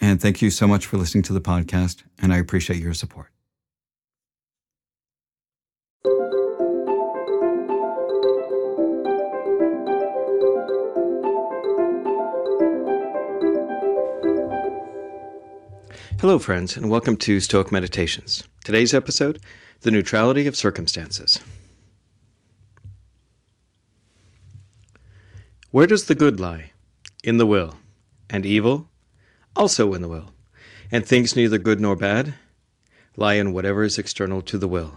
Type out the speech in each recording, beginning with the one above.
and thank you so much for listening to the podcast, and I appreciate your support. Hello, friends, and welcome to Stoic Meditations. Today's episode The Neutrality of Circumstances. Where does the good lie? In the will. And evil? Also in the will. And things neither good nor bad lie in whatever is external to the will.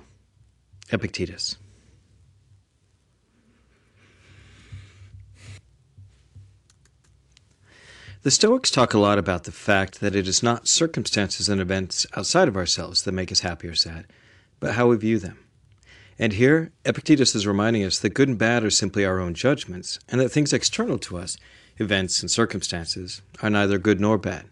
Epictetus. The Stoics talk a lot about the fact that it is not circumstances and events outside of ourselves that make us happy or sad, but how we view them. And here, Epictetus is reminding us that good and bad are simply our own judgments, and that things external to us, events and circumstances, are neither good nor bad.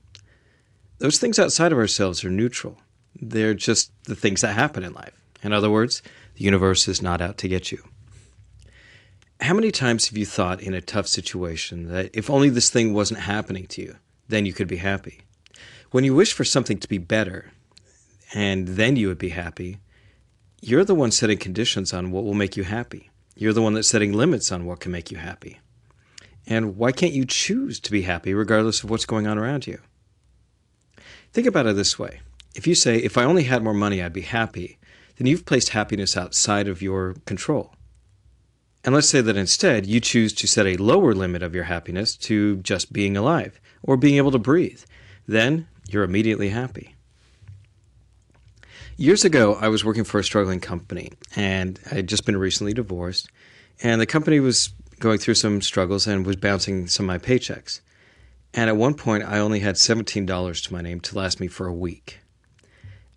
Those things outside of ourselves are neutral. They're just the things that happen in life. In other words, the universe is not out to get you. How many times have you thought in a tough situation that if only this thing wasn't happening to you, then you could be happy? When you wish for something to be better, and then you would be happy, you're the one setting conditions on what will make you happy. You're the one that's setting limits on what can make you happy. And why can't you choose to be happy regardless of what's going on around you? Think about it this way if you say, if I only had more money, I'd be happy, then you've placed happiness outside of your control. And let's say that instead you choose to set a lower limit of your happiness to just being alive or being able to breathe. Then you're immediately happy. Years ago, I was working for a struggling company and I had just been recently divorced. And the company was going through some struggles and was bouncing some of my paychecks. And at one point, I only had $17 to my name to last me for a week.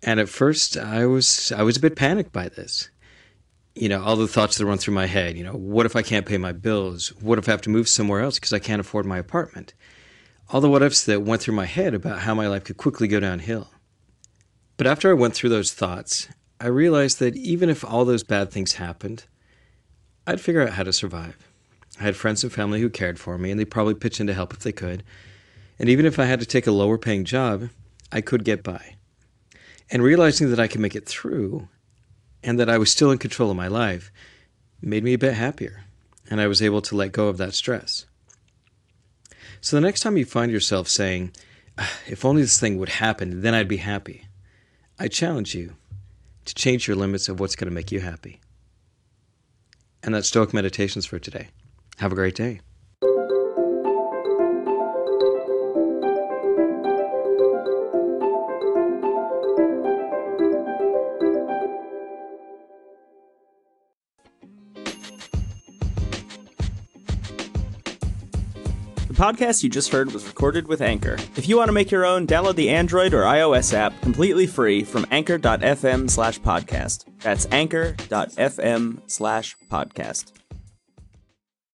And at first, I was I was a bit panicked by this you know, all the thoughts that run through my head. You know, what if I can't pay my bills? What if I have to move somewhere else because I can't afford my apartment? All the what ifs that went through my head about how my life could quickly go downhill. But after I went through those thoughts, I realized that even if all those bad things happened, I'd figure out how to survive. I had friends and family who cared for me, and they'd probably pitch in to help if they could. And even if I had to take a lower paying job, I could get by. And realizing that I could make it through and that I was still in control of my life made me a bit happier, and I was able to let go of that stress. So the next time you find yourself saying, ah, if only this thing would happen, then I'd be happy, I challenge you to change your limits of what's going to make you happy. And that's Stoic Meditations for today. Have a great day. The podcast you just heard was recorded with Anchor. If you want to make your own, download the Android or iOS app completely free from anchor.fm slash podcast. That's anchor.fm slash podcast.